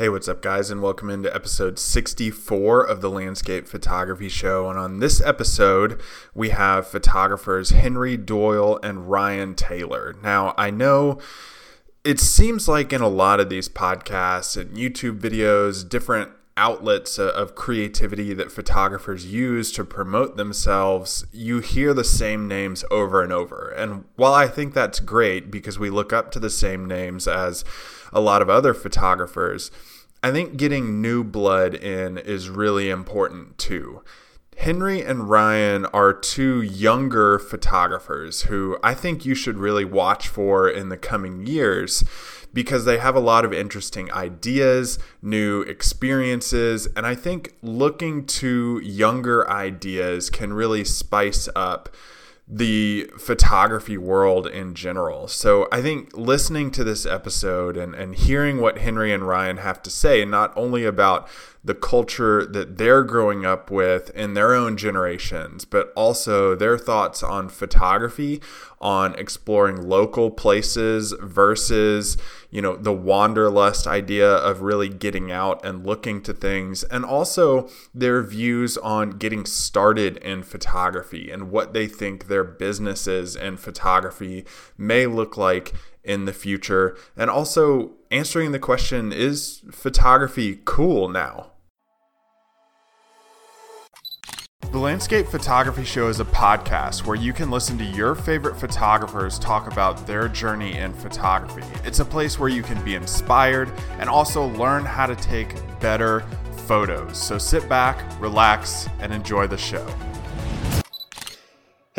Hey, what's up, guys, and welcome into episode 64 of the Landscape Photography Show. And on this episode, we have photographers Henry Doyle and Ryan Taylor. Now, I know it seems like in a lot of these podcasts and YouTube videos, different outlets of creativity that photographers use to promote themselves, you hear the same names over and over. And while I think that's great because we look up to the same names as a lot of other photographers, I think getting new blood in is really important too. Henry and Ryan are two younger photographers who I think you should really watch for in the coming years because they have a lot of interesting ideas, new experiences, and I think looking to younger ideas can really spice up the photography world in general. So I think listening to this episode and, and hearing what Henry and Ryan have to say, not only about the culture that they're growing up with in their own generations, but also their thoughts on photography, on exploring local places versus, you know, the wanderlust idea of really getting out and looking to things, and also their views on getting started in photography and what they think their businesses in photography may look like in the future, and also answering the question is photography cool now? The Landscape Photography Show is a podcast where you can listen to your favorite photographers talk about their journey in photography. It's a place where you can be inspired and also learn how to take better photos. So sit back, relax, and enjoy the show.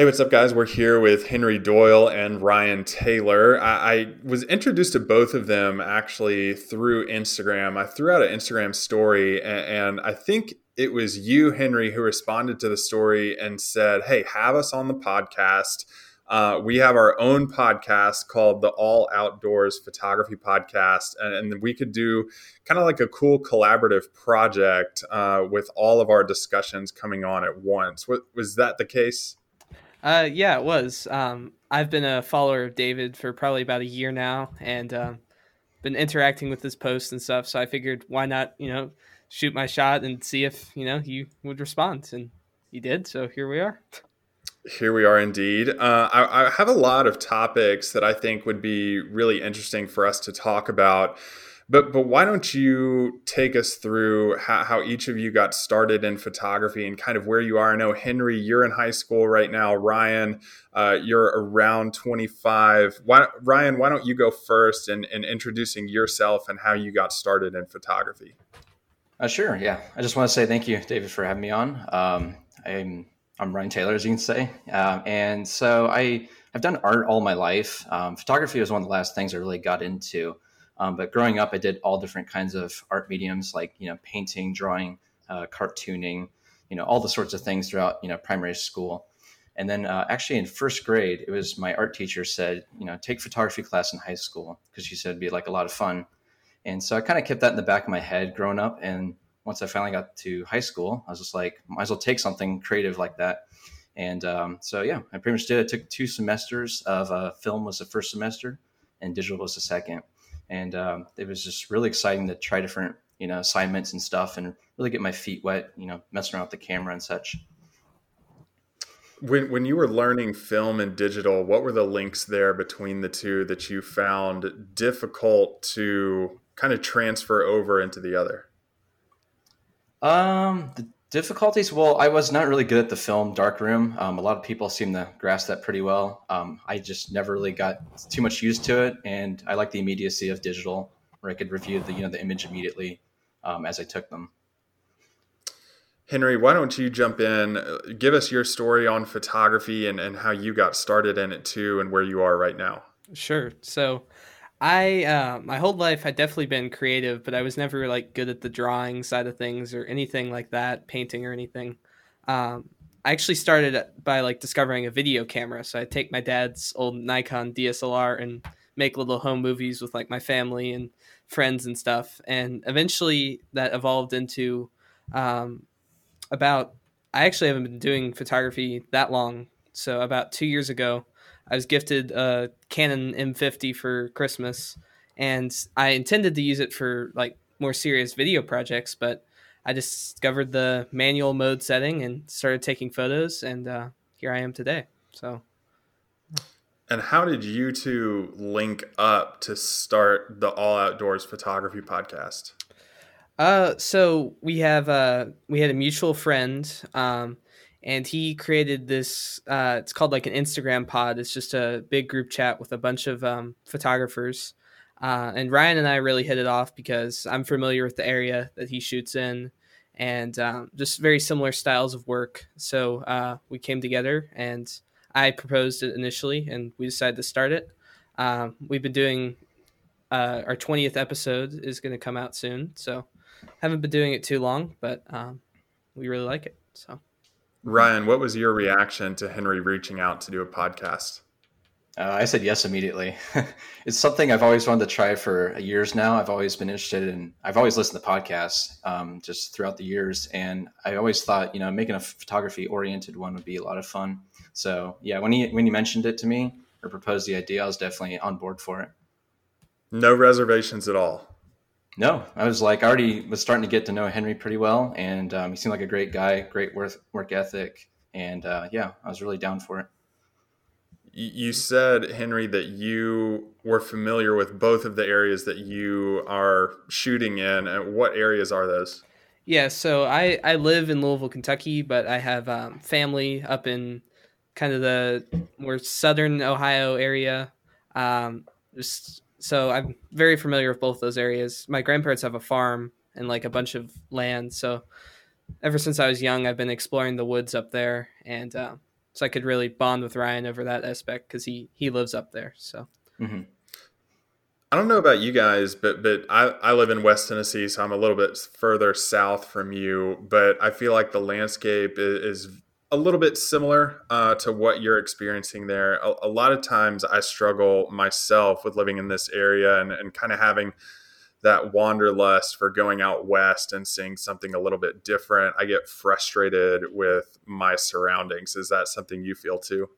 Hey, what's up, guys? We're here with Henry Doyle and Ryan Taylor. I, I, was introduced to both of them actually through Instagram. I threw out an Instagram story, and, and I think it was you, Henry, who responded to the story and said, Hey, have us on the podcast. Uh, we have our own podcast called the All Outdoors Photography Podcast, and, and we could do kind of like a cool collaborative project uh, with all of our discussions coming on at once. What, was that the case? Uh, yeah, it was. Um, I've been a follower of David for probably about a year now, and um, been interacting with his posts and stuff. So I figured, why not, you know, shoot my shot and see if you know you would respond, and you did. So here we are. Here we are indeed. Uh, I, I, have a lot of topics that I think would be really interesting for us to talk about. But but why don't you take us through how, how each of you got started in photography and kind of where you are? I know Henry, you're in high school right now. Ryan, uh, you're around 25. Why, Ryan, why don't you go first in, in introducing yourself and how you got started in photography? Uh, sure. Yeah. I just want to say thank you, David, for having me on. Um, I'm I'm Ryan Taylor, as you can say, um, and so I I've done art all my life. Um, photography was one of the last things I really got into. Um, but growing up, I did all different kinds of art mediums, like you know, painting, drawing, uh, cartooning, you know, all the sorts of things throughout you know primary school. And then uh, actually in first grade, it was my art teacher said, you know, take photography class in high school because she said it'd be like a lot of fun. And so I kind of kept that in the back of my head growing up. And once I finally got to high school, I was just like, might as well take something creative like that. And um, so, yeah, I pretty much did. I took two semesters of uh, film was the first semester and digital was the second. And um, it was just really exciting to try different, you know, assignments and stuff and really get my feet wet, you know, messing around with the camera and such. When, when you were learning film and digital, what were the links there between the two that you found difficult to kind of transfer over into the other? Um, the difficulties. Well, I was not really good at the film darkroom. Um, a lot of people seem to grasp that pretty well. Um, I just never really got too much used to it, and I like the immediacy of digital, where I could review the you know the image immediately um, as I took them. Henry, why don't you jump in? Give us your story on photography and, and how you got started in it too, and where you are right now. Sure. So, I uh, my whole life had definitely been creative, but I was never like good at the drawing side of things or anything like that, painting or anything. Um, I actually started by like discovering a video camera. So I take my dad's old Nikon DSLR and make little home movies with like my family and friends and stuff. And eventually that evolved into um, about. I actually haven't been doing photography that long. So about two years ago, I was gifted a Canon M50 for Christmas, and I intended to use it for like more serious video projects, but I discovered the manual mode setting and started taking photos, and uh, here I am today. So. And how did you two link up to start the All Outdoors Photography podcast? Uh, so we have uh we had a mutual friend, um, and he created this. Uh, it's called like an Instagram pod. It's just a big group chat with a bunch of um, photographers. Uh, and Ryan and I really hit it off because I'm familiar with the area that he shoots in, and um, just very similar styles of work. So uh, we came together, and I proposed it initially, and we decided to start it. Um, we've been doing uh, our 20th episode is going to come out soon, so haven't been doing it too long, but um, we really like it. So, Ryan, what was your reaction to Henry reaching out to do a podcast? Uh, I said yes immediately. it's something I've always wanted to try for years now. I've always been interested in. I've always listened to podcasts um, just throughout the years, and I always thought you know making a photography oriented one would be a lot of fun. So yeah, when he when you mentioned it to me or proposed the idea, I was definitely on board for it. No reservations at all. No, I was like, I already was starting to get to know Henry pretty well, and um, he seemed like a great guy, great work work ethic, and uh, yeah, I was really down for it. You said, Henry, that you were familiar with both of the areas that you are shooting in. And what areas are those? Yeah, so I, I live in Louisville, Kentucky, but I have um, family up in kind of the more southern Ohio area. Um, just so I'm very familiar with both those areas. My grandparents have a farm and like a bunch of land, so ever since I was young, I've been exploring the woods up there, and uh, so I could really bond with Ryan over that aspect because he he lives up there. So. Mm-hmm. I don't know about you guys, but but I, I live in West Tennessee, so I'm a little bit further south from you. But I feel like the landscape is, is a little bit similar uh, to what you're experiencing there. A, a, lot of times I struggle myself with living in this area and, and kind of having that wanderlust for going out west and seeing something a little bit different. I get frustrated with my surroundings. Is that something you feel too?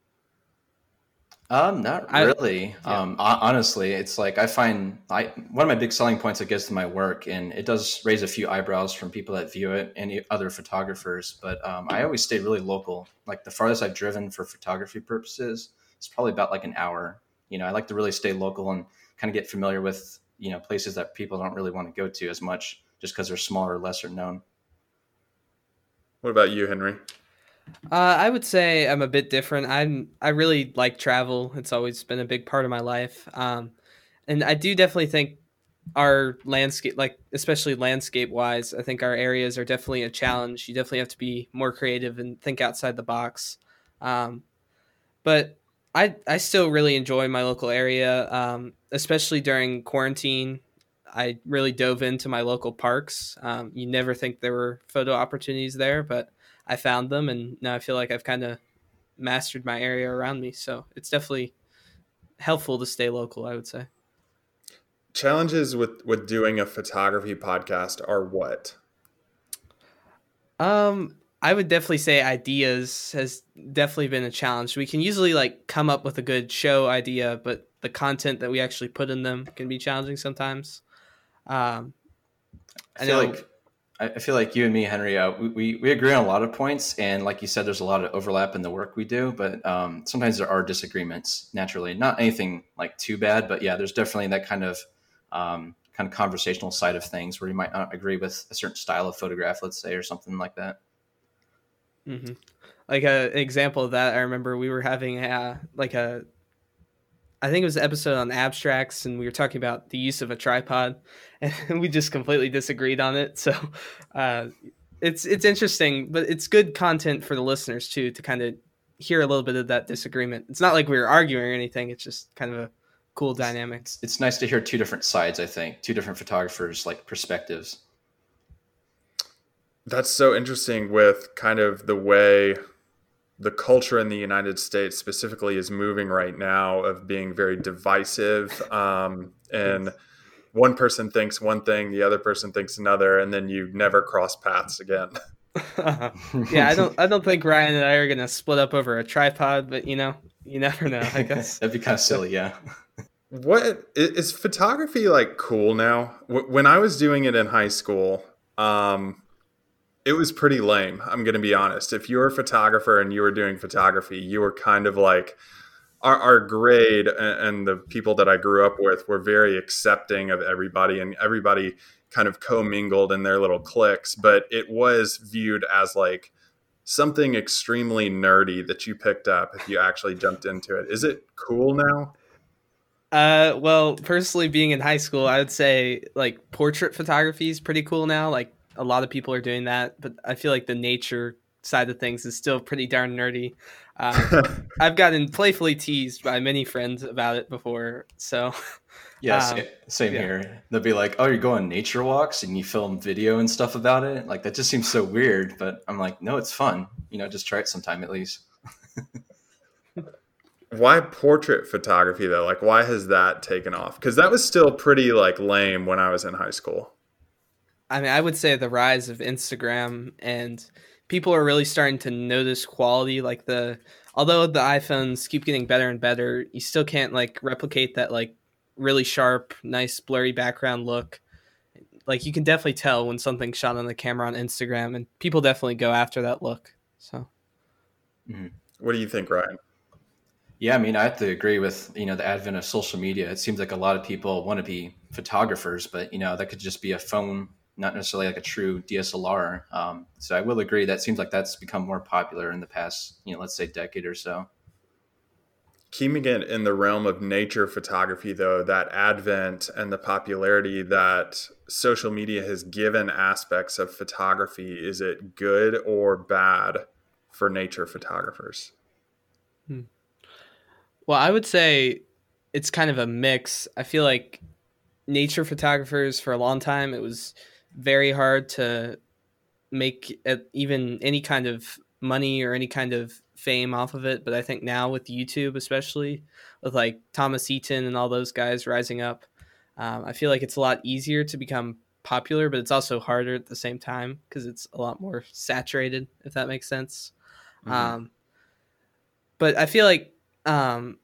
Um, not really. I, yeah. Um, honestly, it's like I find I one of my big selling points that gets to my work, and it does raise a few eyebrows from people that view it and other photographers. But um, I always stay really local. Like the farthest I've driven for photography purposes is probably about like an hour. You know, I like to really stay local and kind of get familiar with you know places that people don't really want to go to as much just because they're smaller, lesser known. What about you, Henry? Uh, I would say I'm a bit different. I'm I really like travel. It's always been a big part of my life. Um, and I do definitely think our landscape, like especially landscape wise, I think our areas are definitely a challenge. You definitely have to be more creative and think outside the box. Um, but I I still really enjoy my local area, um, especially during quarantine. I really dove into my local parks. Um, you never think there were photo opportunities there, but I found them, and now I feel like I've kind of mastered my area around me. So it's definitely helpful to stay local. I would say. Challenges with with doing a photography podcast are what? Um, I would definitely say ideas has definitely been a challenge. We can usually like come up with a good show idea, but the content that we actually put in them can be challenging sometimes. Um, I, I feel know, like I feel like you and me, Henry, uh, we, we agree on a lot of points. And like you said, there's a lot of overlap in the work we do, but um, sometimes there are disagreements naturally. Not anything like too bad, but yeah, there's definitely that kind of um, kind of conversational side of things where you might not agree with a certain style of photograph, let's say, or something like that. Mm-hmm. Like a, an example of that, I remember we were having a, like a I think it was an episode on abstracts, and we were talking about the use of a tripod, and we just completely disagreed on it. So uh, it's it's interesting, but it's good content for the listeners too to kind of hear a little bit of that disagreement. It's not like we were arguing or anything; it's just kind of a cool dynamic. It's, it's nice to hear two different sides. I think two different photographers like perspectives. That's so interesting with kind of the way the culture in the United States specifically is moving right now of being very divisive. Um, and one person thinks one thing, the other person thinks another, and then you never cross paths again. yeah, I don't I don't think Ryan and I are gonna split up over a tripod, but you know, you never know, I guess. That'd be kind of silly, yeah. what is photography like cool now? When I was doing it in high school, um, it was pretty lame. I'm going to be honest. If you were a photographer and you were doing photography, you were kind of like our, our grade and the people that I grew up with were very accepting of everybody, and everybody kind of commingled in their little cliques. But it was viewed as like something extremely nerdy that you picked up if you actually jumped into it. Is it cool now? Uh, well, personally, being in high school, I would say like portrait photography is pretty cool now. Like a lot of people are doing that, but I feel like the nature side of things is still pretty darn nerdy. Uh, I've gotten playfully teased by many friends about it before, so yeah, um, same, same yeah. here. They'll be like, "Oh, you're going nature walks and you film video and stuff about it." Like that just seems so weird, but I'm like, "No, it's fun. You know, just try it sometime at least." why portrait photography though? Like why has that taken off? Cuz that was still pretty like lame when I was in high school. I mean, I would say the rise of Instagram and people are really starting to notice quality like the although the iPhones keep getting better and better, you still can't like replicate that like really sharp, nice blurry background look. Like you can definitely tell when something's shot on the camera on Instagram and people definitely go after that look. So mm-hmm. What do you think, Ryan? Yeah, I mean, I have to agree with you know the advent of social media. It seems like a lot of people want to be photographers, but you know that could just be a phone, not necessarily like a true DSLR. Um, so I will agree that seems like that's become more popular in the past, you know, let's say decade or so. Keeping it in the realm of nature photography, though, that advent and the popularity that social media has given aspects of photography, is it good or bad for nature photographers? Hmm. Well, I would say it's kind of a mix. I feel like nature photographers for a long time it was very hard to make even any kind of money or any kind of fame off of it. But I think now with YouTube, especially with like Thomas Heaton and all those guys rising up, um, I feel like it's a lot easier to become popular, but it's also harder at the same time because it's a lot more saturated, if that makes sense. Mm-hmm. Um, but I feel like um,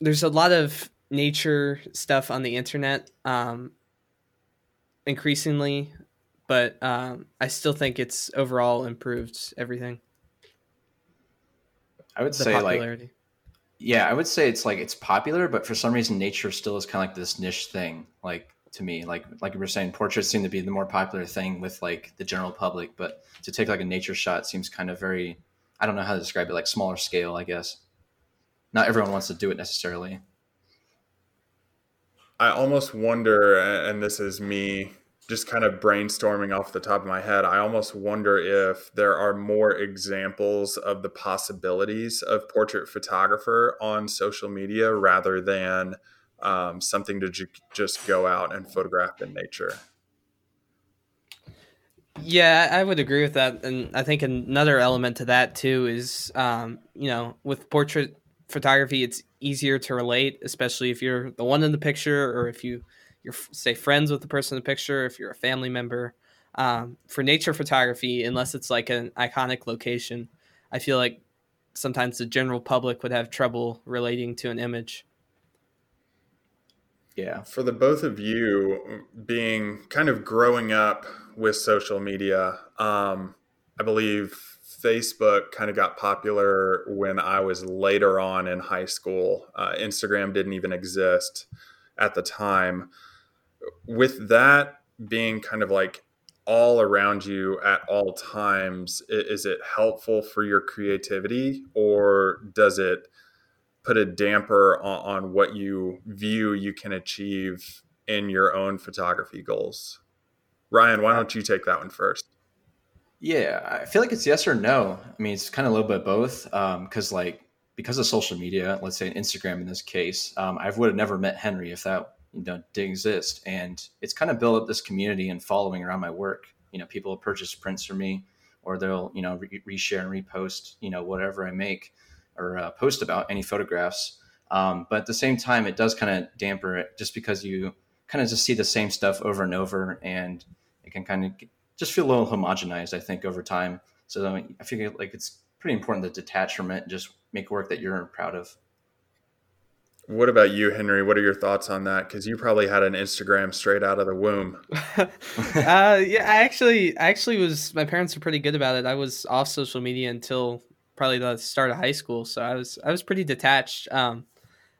there's a lot of nature stuff on the internet um, increasingly, but um, I still think it's overall improved everything. I would the say popularity. like yeah, I would say it's like it's popular, but for some reason nature still is kind of like this niche thing. Like to me, like like we were saying, portraits seem to be the more popular thing with like the general public, but to take like a nature shot seems kind of very I don't know how to describe it, like smaller scale, I guess not everyone wants to do it necessarily. I almost wonder, and this is me just kind of brainstorming off the top of my head. I almost wonder if there are more examples of the possibilities of portrait photographer on social media rather than um, something to ju- just go out and photograph in nature. Yeah, I would agree with that, and I think another element to that too is, um, you know, with portrait photography, it's easier to relate, especially if you're the one in the picture or if you you're say friends with the person in the picture, if you're a family member. Um, for nature photography, unless it's like an iconic location, I feel like sometimes the general public would have trouble relating to an image. Yeah. For the both of you being kind of growing up with social media, um, I believe Facebook kind of got popular when I was later on in high school. Uh, Instagram didn't even exist at the time. With that being kind of like all around you at all times, is it helpful for your creativity or does it put a damper on, on what you view you can achieve in your own photography goals? Ryan, why don't you take that one first? Yeah, I feel like it's yes or no. I mean, it's kind of a little bit both. Because um, like because of social media, let's say Instagram in this case, um, I would have never met Henry if that you know didn't exist. And it's kind of built up this community and following around my work. You know, people purchase prints from me, or they'll you know re- reshare and repost you know whatever I make or uh, post about any photographs. Um, but at the same time, it does kind of damper it just because you kind of just see the same stuff over and over, and it can kind of just feel a little homogenized, I think, over time. So I feel like it's pretty important to detach from it and just make work that you're proud of. What about you, Henry? What are your thoughts on that? Because you probably had an Instagram straight out of the womb. uh, yeah, I actually, I actually was. My parents were pretty good about it. I was off social media until probably the start of high school, so I was, I was pretty detached. Um,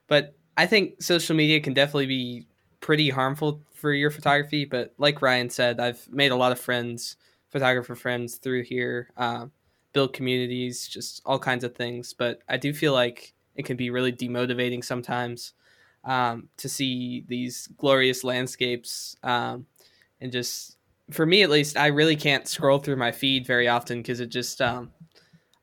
but I think social media can definitely be pretty harmful for your photography. But like Ryan said, I've made a lot of friends, photographer friends through here. Um, build communities, just all kinds of things. But I do feel like it can be really demotivating sometimes um, to see these glorious landscapes um, and just for me at least i really can't scroll through my feed very often because it just um,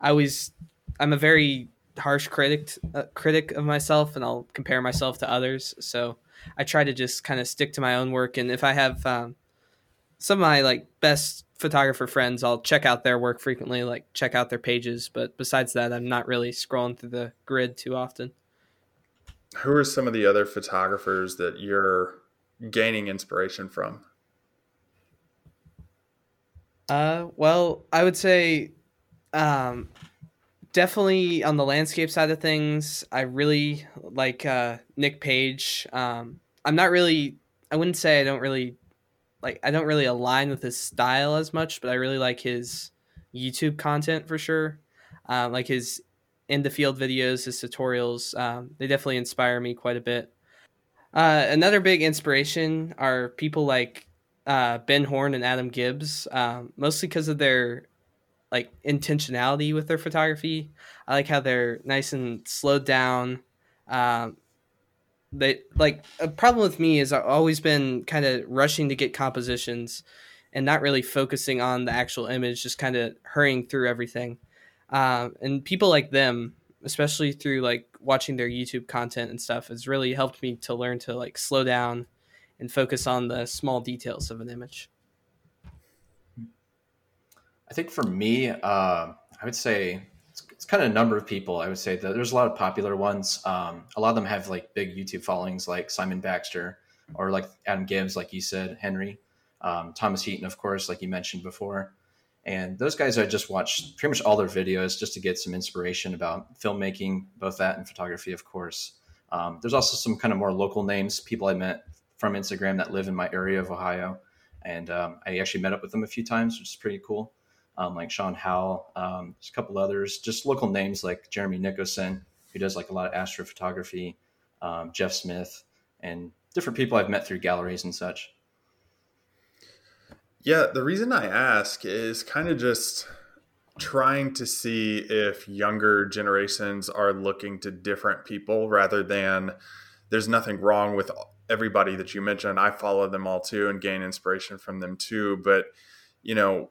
i always i'm a very harsh critic uh, critic of myself and i'll compare myself to others so i try to just kind of stick to my own work and if i have um, some of my like best photographer friends i'll check out their work frequently like check out their pages but besides that i'm not really scrolling through the grid too often. Who are some of the other photographers that you're gaining inspiration from? Uh well i would say um definitely on the landscape side of things i really like uh nick page. Um i'm not really i wouldn't say i don't really like I don't really align with his style as much, but I really like his YouTube content for sure. Uh, like his in the field videos, his tutorials, um, they definitely inspire me quite a bit. Uh, another big inspiration are people like uh, Ben Horne and Adam Gibbs, um, mostly because of their like intentionality with their photography. I like how they're nice and slowed down. Um, they like a problem with me is I've always been kind of rushing to get compositions and not really focusing on the actual image, just kind of hurrying through everything. Um, and people like them, especially through like watching their YouTube content and stuff, has really helped me to learn to like slow down and focus on the small details of an image. I think for me, uh, I would say it's kind of a number of people. I would say that there's a lot of popular ones. Um, a lot of them have like big YouTube followings, like Simon Baxter or like Adam Gibbs, like you said, Henry, um, Thomas Heaton, of course, like you mentioned before. And those guys, I just watched pretty much all their videos just to get some inspiration about filmmaking, both that and photography, of course. Um, there's also some kind of more local names, people I met from Instagram that live in my area of Ohio. And um, I actually met up with them a few times, which is pretty cool um, like Sean Howell, um, a couple others, just local names like Jeremy Nicholson, who does like a lot of astrophotography, um, Jeff Smith, and different people I've met through galleries and such. Yeah, the reason I ask is kind of just trying to see if younger generations are looking to different people rather than there's nothing wrong with everybody that you mentioned. I follow them all too and gain inspiration from them too. But, you know,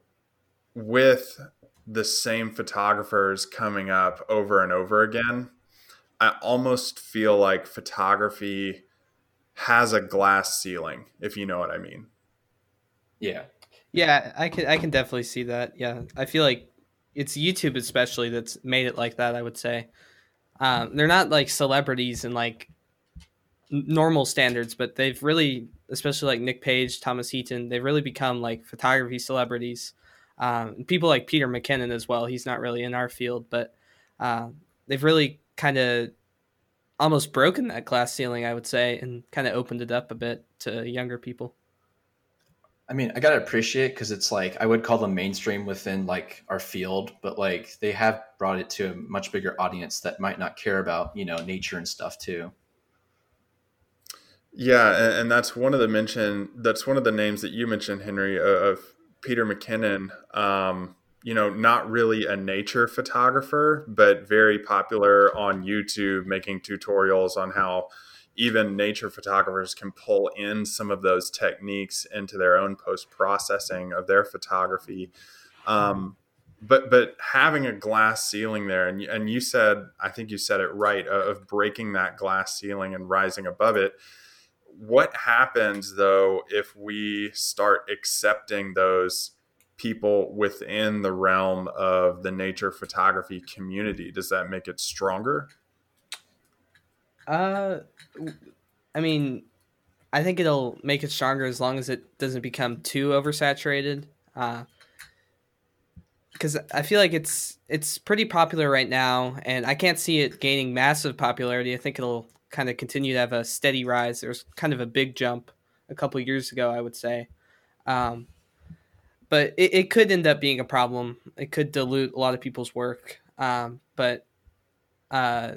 with the same photographers coming up over and over again, I almost feel like photography has a glass ceiling, if you know what I mean. Yeah. Yeah, I can I can definitely see that. Yeah. I feel like it's YouTube especially that's made it like that, I would say. Um, they're not like celebrities and like normal standards, but they've really, especially like Nick Page, Thomas Heaton, they've really become like photography celebrities um, people like Peter McKinnon as well. He's not really in our field, but uh, they've really kind of almost broken that glass ceiling, I would say, and kind of opened it up a bit to younger people. I mean, I gotta appreciate because it's like I would call them mainstream within like our field, but like they have brought it to a much bigger audience that might not care about you know nature and stuff too. Yeah, and, and that's one of the mention. That's one of the names that you mentioned, Henry, of Peter McKinnon, um, you know, not really a nature photographer, but very popular on YouTube, making tutorials on how even nature photographers can pull in some of those techniques into their own post processing of their photography. Um, but but having a glass ceiling there, and and you said, I think you said it right, of breaking that glass ceiling and rising above it what happens though if we start accepting those people within the realm of the nature photography community? Does that make it stronger? Uh i mean i think it'll make it stronger as long as it doesn't become too oversaturated uh because i feel like it's it's pretty popular right now and i can't see it gaining massive popularity. I think it'll kind of continue to have a steady rise. There was kind of a big jump a couple years ago, I would say. Um, but it, it could end up being a problem. It could dilute a lot of people's work. Um, but uh,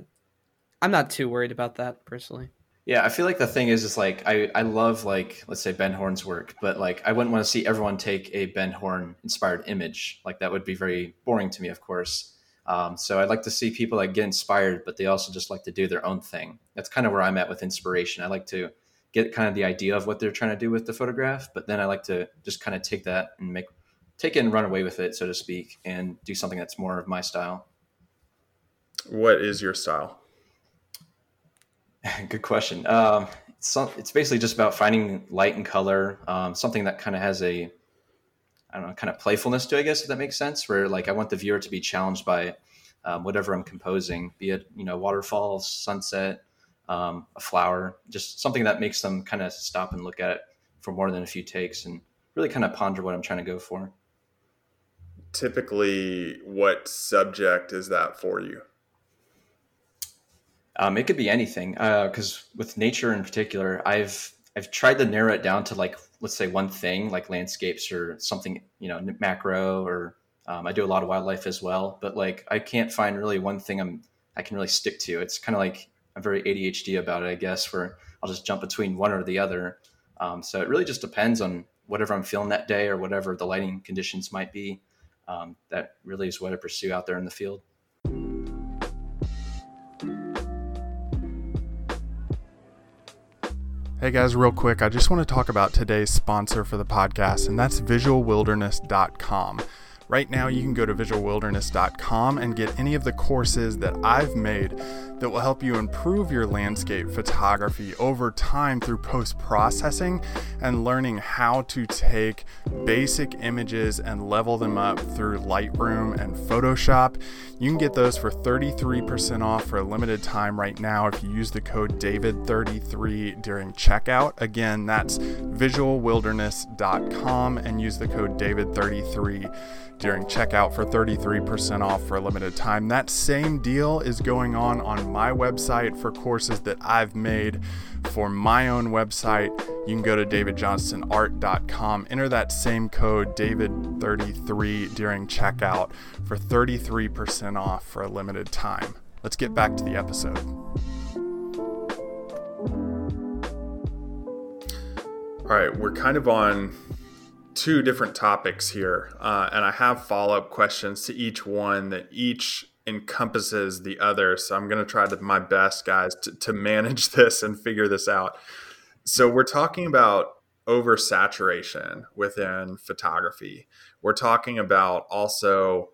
I'm not too worried about that personally. Yeah, I feel like the thing is, is like I, I love like let's say Ben Horne's work, but like I wouldn't want to see everyone take a Ben Horne inspired image. Like that would be very boring to me, of course. Um, so I'd like to see people like get inspired, but they also just like to do their own thing. That's kind of where I'm at with inspiration. I like to get kind of the idea of what they're trying to do with the photograph, but then I like to just kind of take that and make take it and run away with it, so to speak, and do something that's more of my style. What is your style? Good question. Um, it's, it's, basically just about finding light and color, um, something that kind of has a, I don't know, kind of playfulness to, I guess, if that makes sense. Where like I want the viewer to be challenged by um, whatever I'm composing, be it you know waterfalls, sunset, um, a flower, just something that makes them kind of stop and look at it for more than a few takes and really kind of ponder what I'm trying to go for. Typically, what subject is that for you? Um, it could be anything because uh, with nature in particular, I've I've tried to narrow it down to like let's say one thing like landscapes or something you know macro or um, I do a lot of wildlife as well, but like I can't find really one thing I'm I can really stick to. It's kind of like I'm very ADHD about it, I guess, where I'll just jump between one or the other. Um, so it really just depends on whatever I'm feeling that day or whatever the lighting conditions might be. Um, that really is what I pursue out there in the field. Hey guys, real quick, I just want to talk about today's sponsor for the podcast, and that's visualwilderness.com. Right now, you can go to visualwilderness.com and get any of the courses that I've made that will help you improve your landscape photography over time through post processing and learning how to take basic images and level them up through Lightroom and Photoshop. You can get those for 33% off for a limited time right now if you use the code DAVID33 during checkout. Again, that's visualwilderness.com and use the code DAVID33 during checkout for 33% off for a limited time. That same deal is going on on my website for courses that I've made for my own website. You can go to davidjohnstonart.com, enter that same code David33 during checkout for 33% off for a limited time. Let's get back to the episode. All right, we're kind of on two different topics here, uh, and I have follow up questions to each one that each encompasses the other. So I'm going to try to, my best, guys, to, to manage this and figure this out. So we're talking about oversaturation within photography. We're talking about also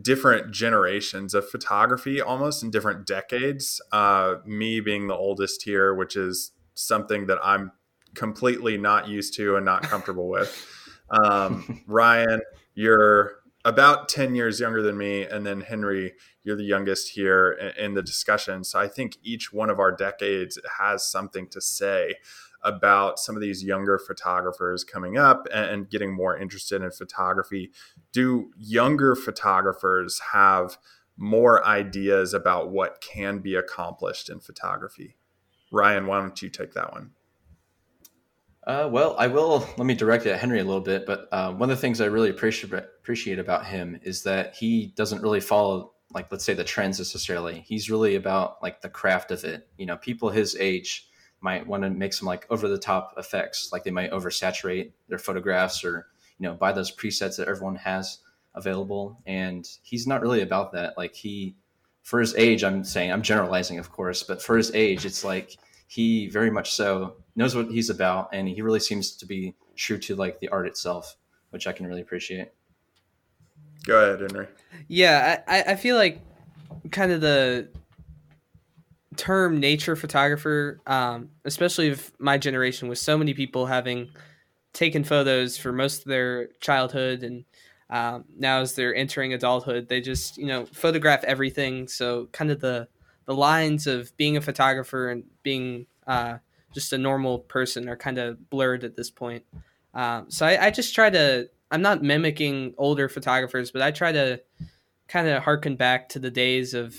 different generations of photography, almost in different decades. Uh, me being the oldest here, which is something that I'm completely not used to and not comfortable with. Um, Ryan, you're about 10 years younger than me. And then Henry, you're the youngest here in, the discussion. So I think each one of our decades has something to say about some of these younger photographers coming up and getting more interested in photography. Do younger photographers have more ideas about what can be accomplished in photography? Ryan, why don't you take that one? Uh, well, I will. Let me direct it at Henry a little bit. But uh, one of the things I really appreciate appreciate about him is that he doesn't really follow, like, let's say, the trends necessarily. He's really about like the craft of it. You know, people his age might want to make some like over the top effects, like they might oversaturate their photographs or you know buy those presets that everyone has available. And he's not really about that. Like he, for his age, I'm saying I'm generalizing, of course, but for his age, it's like he very much so knows what he's about, and he really seems to be true to like the art itself, which I can really appreciate. Go ahead, Henry. Yeah, I, I feel like kind of the term nature photographer, um, especially of my generation, with so many people having taken photos for most of their childhood and um, now as they're entering adulthood, they just you know photograph everything. So kind of the the lines of being a photographer and being uh, just a normal person are kind of blurred at this point. Um, so I, I, just try to. I'm not mimicking older photographers, but I try to kind of harken back to the days of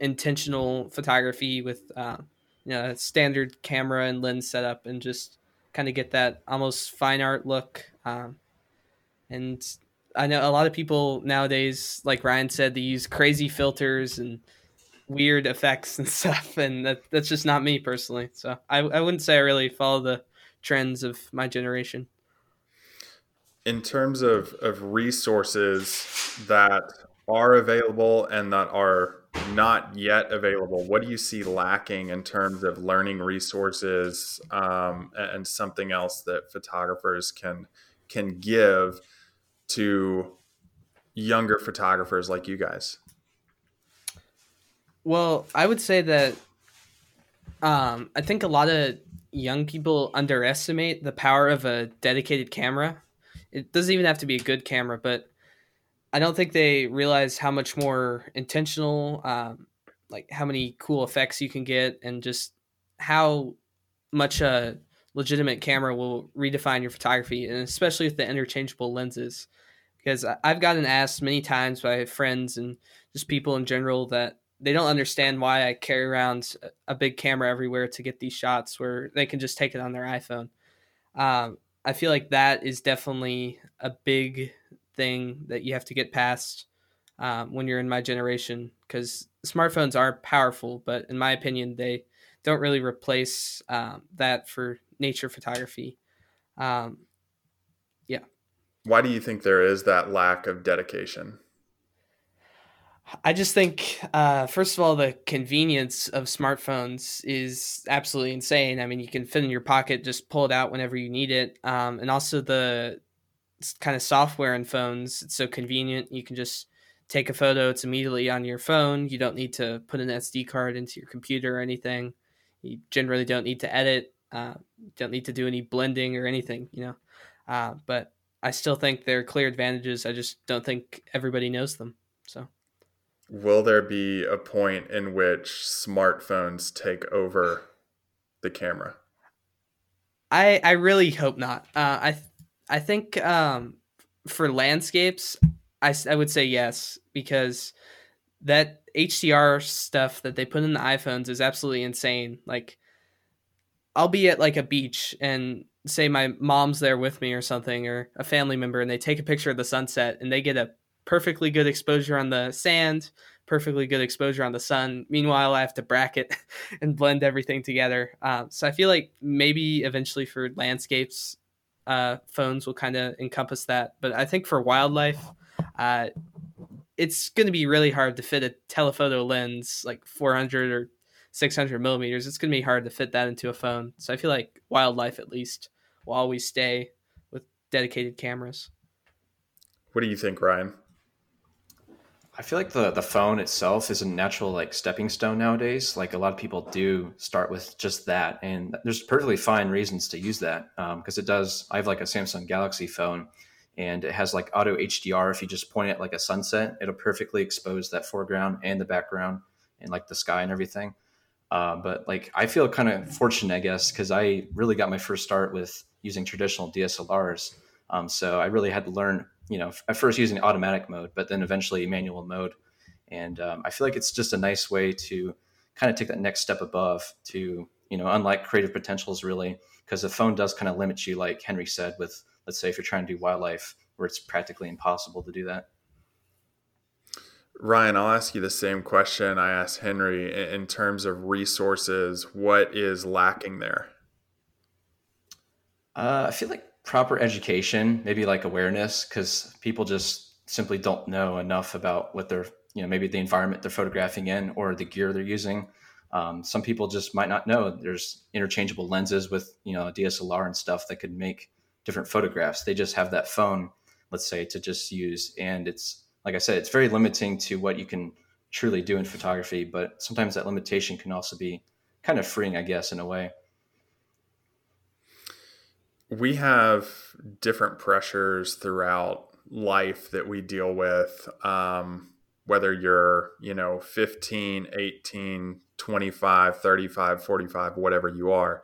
intentional photography with uh, you know, standard camera and lens setup and just kind of get that almost fine art look. Um, and I know a lot of people nowadays, like Ryan said, they use crazy filters and weird effects and stuff, and that, that's just not me personally. So I, I wouldn't say I really follow the trends of my generation. In terms of, of resources that are available and that are not yet available, what do you see lacking in terms of learning resources um, and something else that photographers can can give to younger photographers like you guys? Well, I would say that um, I think a lot of young people underestimate the power of a dedicated camera. It doesn't even have to be a good camera, but I don't think they realize how much more intentional, um, like how many cool effects you can get, and just how much a legitimate camera will redefine your photography, and especially with the interchangeable lenses. Because I've gotten asked many times by friends and just people in general that they don't understand why I carry around a big camera everywhere to get these shots where they can just take it on their iPhone. Um, I feel like that is definitely a big thing that you have to get past um, when you're in my generation because smartphones are powerful, but in my opinion, they don't really replace um, that for nature photography. Um, yeah. Why do you think there is that lack of dedication? I just think, uh, first of all, the convenience of smartphones is absolutely insane. I mean, you can fit in your pocket, just pull it out whenever you need it. Um, and also the kind of software in phones, it's so convenient. You can just take a photo, it's immediately on your phone. You don't need to put an SD card into your computer or anything. You generally don't need to edit, uh, don't need to do any blending or anything, you know. Uh, but I still think there are clear advantages. I just don't think everybody knows them. So will there be a point in which smartphones take over the camera? I I really hope not. Uh, I I think um, for landscapes, I I would say yes because that HDR stuff that they put in the iPhones is absolutely insane. Like, I'll be at like a beach and say my mom's there with me or something or a family member, and they take a picture of the sunset and they get a perfectly good exposure on the sand, perfectly good exposure on the sun. Meanwhile, I have to bracket and blend everything together. Um, so I feel like maybe eventually for landscapes, uh, phones will kind of encompass that. But I think for wildlife, uh, it's going to be really hard to fit a telephoto lens like 400 or 600 millimeters. It's going to be hard to fit that into a phone. So I feel like wildlife, at least, will always stay with dedicated cameras. What do you think, Ryan? I feel like the the phone itself is a natural like stepping stone nowadays. Like a lot of people do start with just that, and there's perfectly fine reasons to use that because um, it does. I have like a Samsung Galaxy phone, and it has like auto HDR. If you just point it like a sunset, it'll perfectly expose that foreground and the background and like the sky and everything. Uh, but like I feel kind of fortunate, I guess, because I really got my first start with using traditional DSLRs. Um, so I really had to learn you know, at first using automatic mode, but then eventually manual mode. And um, I feel like it's just a nice way to kind of take that next step above to, you know, unlike creative potentials really, because the phone does kind of limit you, like Henry said, with let's say if you're trying to do wildlife where it's practically impossible to do that. Ryan, I'll ask you the same question I asked Henry in terms of resources. What is lacking there? Uh, I feel like proper education, maybe like awareness, because people just simply don't know enough about what they're, you know, maybe the environment they're photographing in or the gear they're using. Um, some people just might not know there's interchangeable lenses with, you know, DSLR and stuff that could make different photographs. They just have that phone, let's say, to just use. And it's, like I said, it's very limiting to what you can truly do in photography, but sometimes that limitation can also be kind of freeing, I guess, in a way we have different pressures throughout life that we deal with um, whether you're you know 15 18 25 35 45 whatever you are.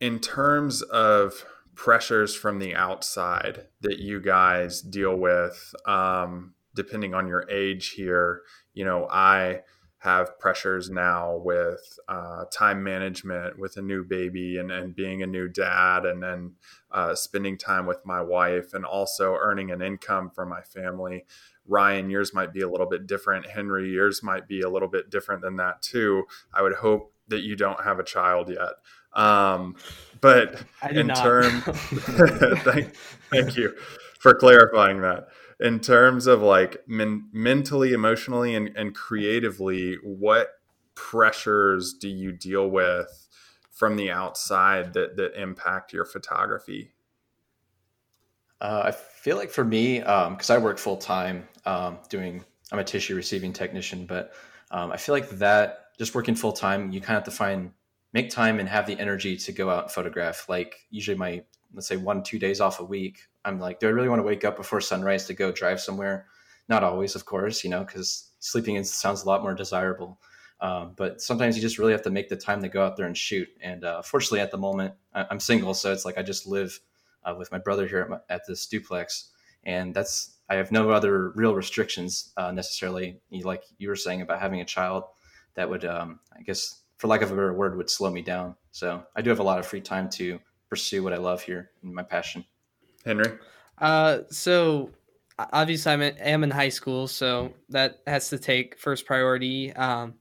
In terms of pressures from the outside that you guys deal with um, depending on your age here you know i have pressures now with uh, time management with a new baby and, and being a new dad and then uh, spending time with my wife and also earning an income for my family. Ryan yours might be a little bit different. Henry yours might be a little bit different than that too. I would hope that you don't have a child yet. Um, but in terms thank, thank you for clarifying that in terms of like men- mentally, emotionally, and, and creatively, what pressures do you deal with from the outside that that impact your photography? Uh, I feel like for me, because um, I work full time um, doing, I'm a tissue receiving technician, but um, I feel like that just working full time, you kind of have to find make time and have the energy to go out and photograph. Like usually my let's say one two days off a week i'm like do i really want to wake up before sunrise to go drive somewhere? Not always of course you know because sleeping in sounds a lot more desirable. Um, but sometimes you just really have to make the time to go out there and shoot. And uh, fortunately at the moment I- am single so it's like i just live uh, with my brother here at, my, at, this duplex. And that's i have no other real restrictions uh, necessarily like you were saying about having a child that would um, i guess for lack of a better word would slow me down. So i do have a lot of free time to pursue what I love here and my passion. Henry? Uh, so obviously I'm in, am in high school, so that has to take first priority. Um,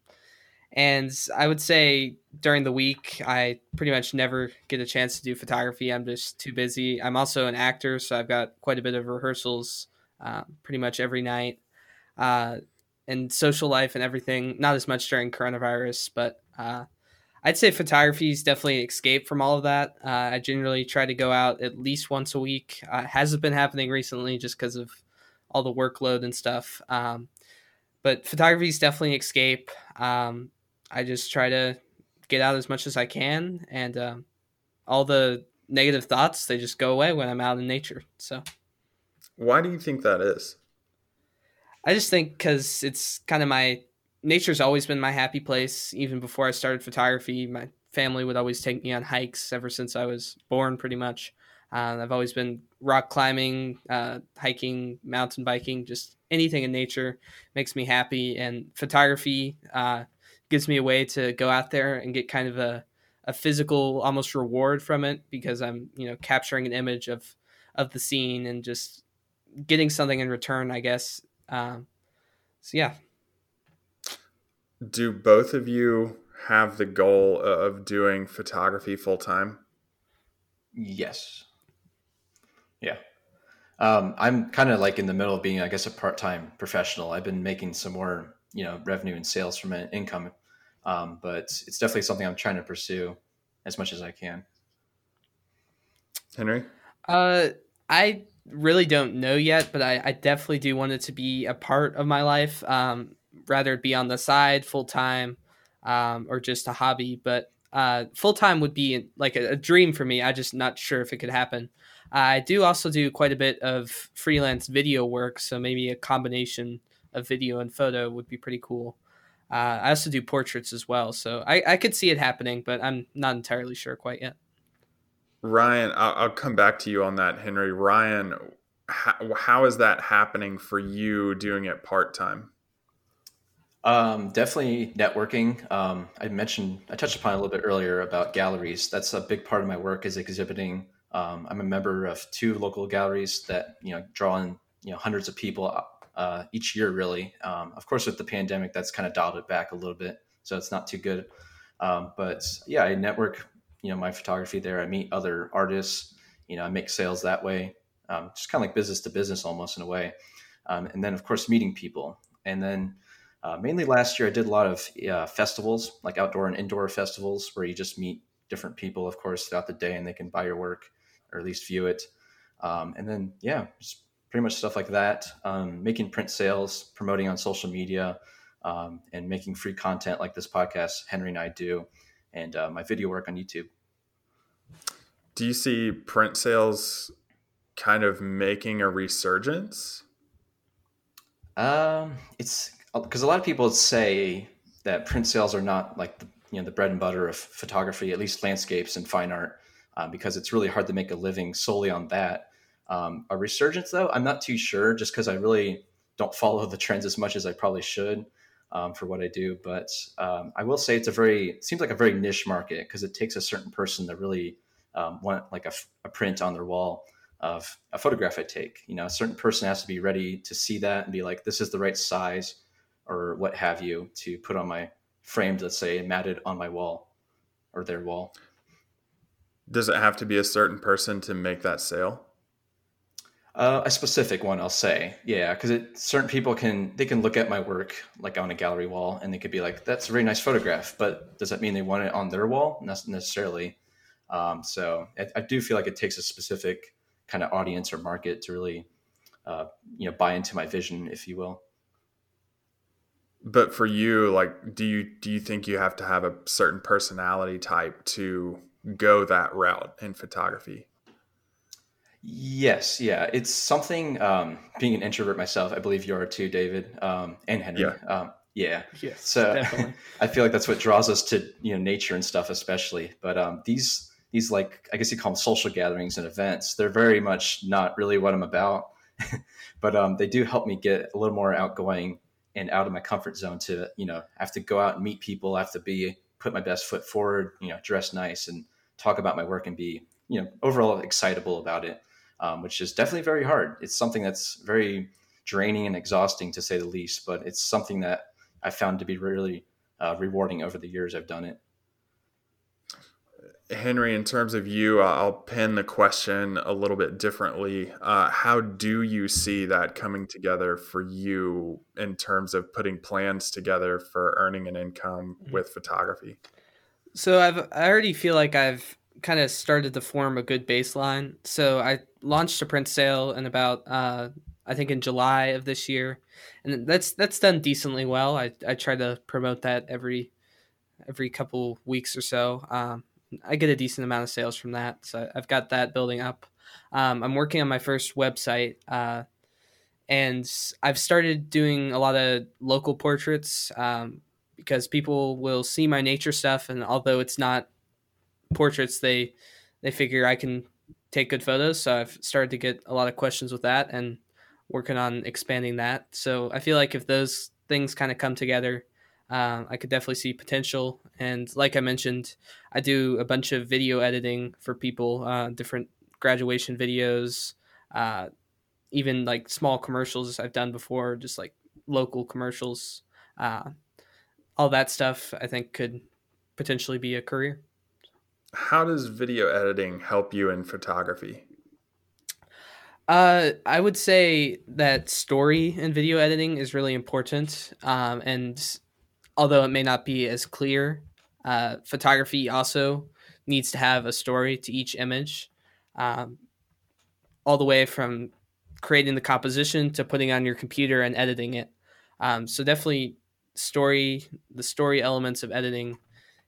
and I would say during the week, I pretty much never get a chance to do photography. I'm just too busy. I'm also an actor, so I've got quite a bit of rehearsals uh, pretty much every night. Uh, and social life and everything, not as much during coronavirus, but uh, I'd say photography is definitely an escape from all of that. Uh, I generally try to go out at least once a week. Uh, hasn't been happening recently just because of all the workload and stuff. Um, but photography is definitely an escape. Um, I just try to get out as much as I can, and um, all the negative thoughts they just go away when I'm out in nature. So, why do you think that is? I just think because it's kind of my nature's always been my happy place. Even before I started photography, my family would always take me on hikes ever since I was born, pretty much. Uh, I've always been rock climbing, uh, hiking, mountain biking, just anything in nature makes me happy. And photography uh, gives me a way to go out there and get kind of a, a physical almost reward from it because I'm, you know, capturing an image of of the scene and just getting something in return, I guess. Um, so yeah, do both of you have the goal of doing photography full time? Yes. Yeah. Um, I'm kind of like in the middle of being, I guess, a part time professional. I've been making some more, you know, revenue and sales from an income, um, but it's definitely something I'm trying to pursue as much as I can. Henry? Uh, I really don't know yet, but I, I definitely do want it to be a part of my life. Um, rather be on the side full time um, or just a hobby. But uh, full time would be like a, a, dream for me. I just not sure if it could happen. I do also do quite a bit of freelance video work, so maybe a combination of video and photo would be pretty cool. Uh, I also do portraits as well, so I, I could see it happening, but I'm not entirely sure quite yet. Ryan, I'll, I'll come back to you on that, Henry. Ryan, how, how is that happening for you doing it part time? Um, definitely networking. Um, I mentioned, I touched upon a little bit earlier about galleries. That's a big part of my work is exhibiting. Um, I'm a member of two local galleries that you know draw in you know hundreds of people uh, each year. Really, um, of course, with the pandemic, that's kind of dialed it back a little bit, so it's not too good. Um, but yeah, I network. You know, my photography there. I meet other artists. You know, I make sales that way. Um, just kind of like business to business, almost in a way. and then, of course, meeting people. And then uh, mainly last year, I did a lot of uh, festivals, like outdoor and indoor festivals, where you just meet different people, of course, throughout the day, and they can buy your work or at least view it. Um, and then, yeah, just pretty much stuff like that. Um, making print sales, promoting on social media, um, and making free content like this podcast Henry and I do, and uh, my video work on YouTube. Do you see print sales kind of making a resurgence? Um, it's because a lot of people say that print sales are not like the you know the bread and butter of photography, at least landscapes and fine art, um, because it's really hard to make a living solely on that. Um, a resurgence, though, I'm not too sure, just because I really don't follow the trends as much as I probably should. um, for what I do. But um, I will say it's a very seems like a very niche market because it takes a certain person to really um, want like a, a, print on their wall of a photograph I take. You know, a certain person has to be ready to see that and be like, this is the right size or what have you to put on my framed, let's say, matted on my wall or their wall. Does it have to be a certain person to make that sale? Uh, a specific one, I'll say, yeah, because certain people can they can look at my work like on a gallery wall and they could be like, "That's a very nice photograph," but does that mean they want it on their wall? Not necessarily. Um, so I, I, do feel like it takes a specific kind of audience or market to really, uh, you know, buy into my vision, if you will. But for you, like, do you do you think you have to have a certain personality type to go that route in photography? Yes, yeah, it's something. Um, being an introvert myself, I believe you are too, David, um, and Henry. Yeah, um, yeah. Yes, so I feel like that's what draws us to you know nature and stuff, especially. But um, these these like I guess you call them social gatherings and events. They're very much not really what I'm about, but um, they do help me get a little more outgoing and out of my comfort zone to you know I have to go out and meet people. I have to be put my best foot forward, you know, dress nice and talk about my work and be you know overall excitable about it um, which is definitely very hard. It's something that's very draining and exhausting to say the least, but it's something that I found to be really uh, rewarding over the years I've done it. Henry, in terms of you, I'll pin the question a little bit differently. Uh, how do you see that coming together for you in terms of putting plans together for earning an income mm-hmm. with photography? So I've I already feel like I've kind of started to form a good baseline. So I launched a print sale in about uh, I think in July of this year, and that's that's done decently well. I I try to promote that every every couple weeks or so. Um, I get a decent amount of sales from that, so I've got that building up. Um, I'm working on my first website, uh, and I've started doing a lot of local portraits um, because people will see my nature stuff, and although it's not portraits, they they figure I can take good photos. So I've started to get a lot of questions with that and working on expanding that. So I feel like if those things kind of come together, um, I could definitely see potential. And like I mentioned, I do a bunch of video editing for people, uh, different graduation videos, uh, even like small commercials I've done before, just like local commercials. Uh, all that stuff I think could potentially be a career how does video editing help you in photography? Uh, I would say that story in video editing is really important. Um, and although it may not be as clear, uh, photography also needs to have a story to each image, um, all the way from creating the composition to putting on your computer and editing it. Um, so definitely, story, the story elements of editing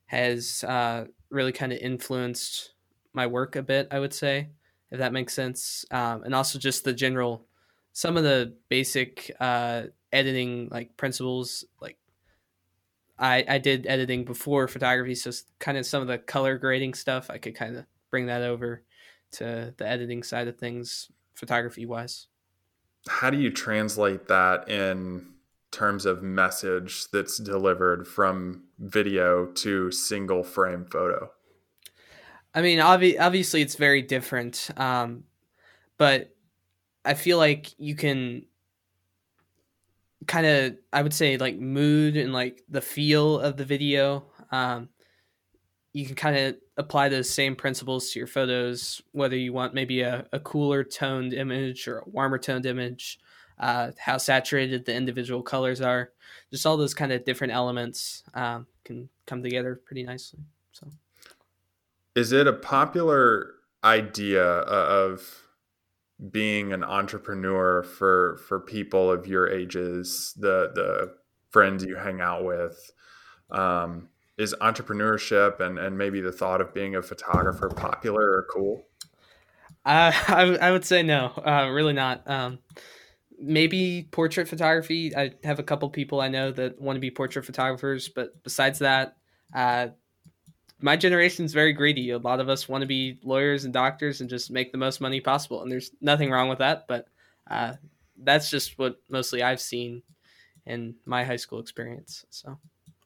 has uh, really kind of influenced my work a bit, I would say, if that makes sense. Um, and also just the general, some of the basic uh, editing like principles, like I, I did editing before photography, so kind of some of the color grading stuff, I could kind of bring that over to the editing side of things, photography wise. How do you translate that in terms of message that's delivered from video to single frame photo? I mean, obvi- obviously it's very different, um, but I feel like you can kind of, I would say, like mood and like the feel of the video. Um, you can kind of apply those same principles to your photos, whether you want maybe a, a cooler toned image or a warmer toned image uh, how saturated the individual colors are. Just all those kind of different elements um, can come together pretty nicely. So, is it a popular idea of being an entrepreneur for for people of your ages, the the friends you hang out with? Um, is entrepreneurship and, and maybe the thought of being a photographer popular or cool? Uh, I, I would say no, uh, really not. Um, maybe portrait photography. I have a couple people I know that want to be portrait photographers, but besides that, uh, my generation is very greedy. A lot of us want to be lawyers and doctors and just make the most money possible, and there's nothing wrong with that. But uh, that's just what mostly I've seen in my high school experience. So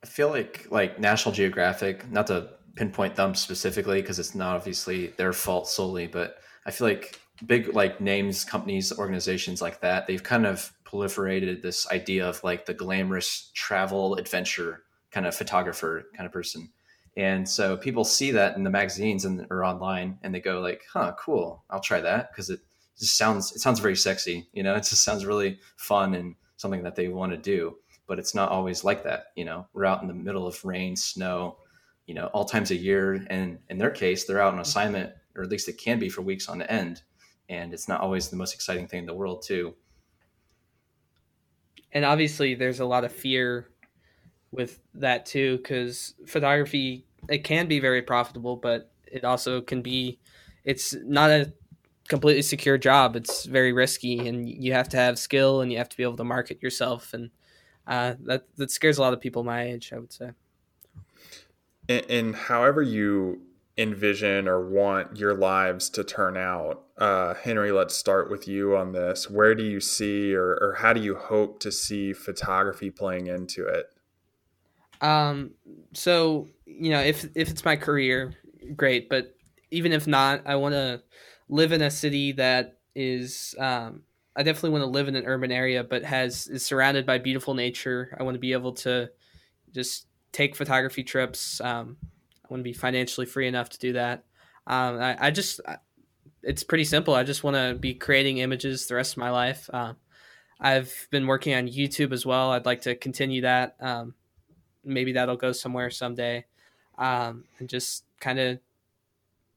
I feel like like National Geographic, not to pinpoint them specifically because it's not obviously their fault solely, but I feel like big like names, companies, organizations like that, they've kind of proliferated this idea of like the glamorous travel adventure kind of photographer kind of person. And so people see that in the magazines and or online and they go like, huh, cool, I'll try that because it just sounds it sounds very sexy, you know, it just sounds really fun and something that they want to do. But it's not always like that, you know. We're out in the middle of rain, snow, you know, all times a year. And in their case, they're out on mm-hmm. assignment, or at least it can be for weeks on end. And it's not always the most exciting thing in the world, too. And obviously, there's a lot of fear with that too, because photography it can be very profitable, but it also can be it's not a completely secure job. It's very risky, and you have to have skill, and you have to be able to market yourself, and uh, that that scares a lot of people my age. I would say and, and however you envision or want your lives to turn out. Uh, Henry, let's start with you on this. Where do you see or, or how do you hope to see photography playing into it? Um, so, you know, if, if it's my career, great. But even if not, I want to live in a city that is, um, I definitely want to live in an urban area, but has is surrounded by beautiful nature. I want to be able to just take photography trips. Um, I want to be financially free enough to do that. Um, I, I, just, it's pretty simple. I just want to be creating images the rest of my life. Uh, I've been working on YouTube as well. I'd like to continue that. Um, maybe that'll go somewhere someday. Um, and just kind of,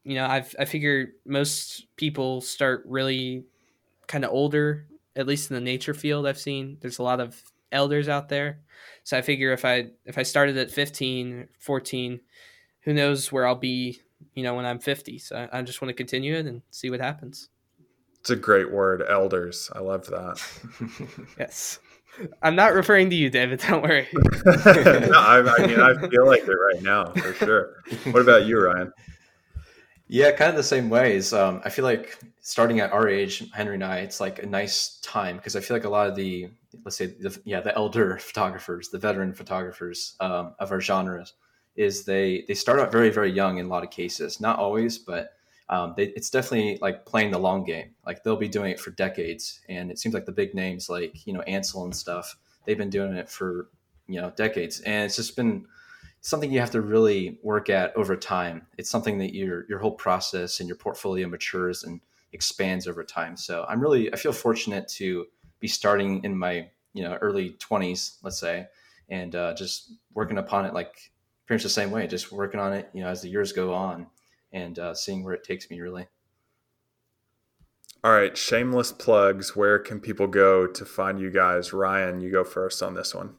you know, I've, I figure most people start really kind of older, at least in the nature field. I've seen there's a lot of elders out there so I figure if I if I started at 15, 14, who knows where I'll be, you know, when I'm 50. So I just want to continue it and see what happens. It's a great word, elders. I love that. yes. I'm not referring to you, David. Don't worry. no, I, I mean, I feel like it right now for sure. What about you, Ryan? Yeah, kind of the same ways. Um, I feel like starting at our age, Henry and I, it's like a nice time because I feel like a lot of the, let's say, the, yeah, the elder photographers, the veteran photographers um, of our genres, is they they start out very very young in a lot of cases. Not always, but um, they, it's definitely like playing the long game. Like they'll be doing it for decades, and it seems like the big names like you know Ansel and stuff, they've been doing it for you know decades, and it's just been something you have to really work at over time. It's something that your your whole process and your portfolio matures and expands over time. So I'm really I feel fortunate to be starting in my you know early 20s, let's say, and uh, just working upon it like pretty much the same way, just working on it you know as the years go on and uh, seeing where it takes me really. All right, shameless plugs. Where can people go to find you guys? Ryan, you go first on this one.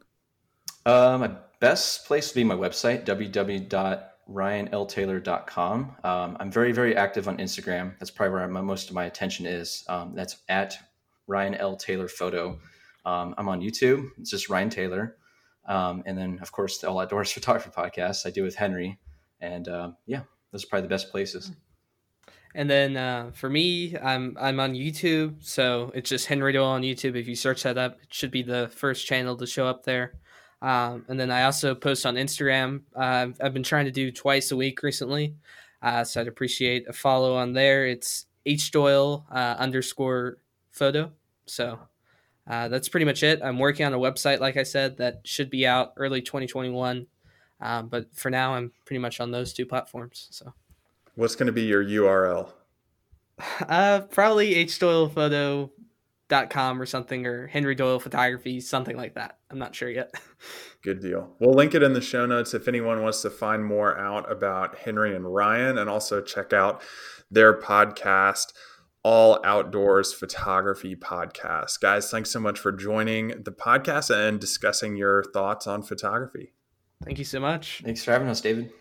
Um, my best place to be my website, www.ryanltaylor.com. Um, I'm very, very active on Instagram. That's probably where my, most of my attention is. Um, that's at Ryan L. Taylor Photo. Um, I'm on YouTube. It's just Ryan Taylor. Um, and then, of course, the All Outdoors Photography Podcast I do with Henry. And uh, yeah, those are probably the best places. And then uh, for me, I'm I'm on YouTube, so it's just Henry Doyle on YouTube. If you search that up, it should be the first channel to show up there. Um, and then I also post on Instagram. Uh, I've been trying to do twice a week recently. Uh, so I'd appreciate a follow on there. It's H Doyle uh, underscore photo. So uh, that's pretty much it. I'm working on a website, like I said, that should be out early 2021. Um, but for now, I'm pretty much on those two platforms. So, what's going to be your URL? Uh, probably H Doyle photo dot com or something or Henry Doyle Photography, something like that. I'm not sure yet. Good deal. We'll link it in the show notes if anyone wants to find more out about Henry and Ryan and also check out their podcast, All Outdoors Photography Podcast. Guys, thanks so much for joining the podcast and discussing your thoughts on photography. Thank you so much. Thanks for having us, David.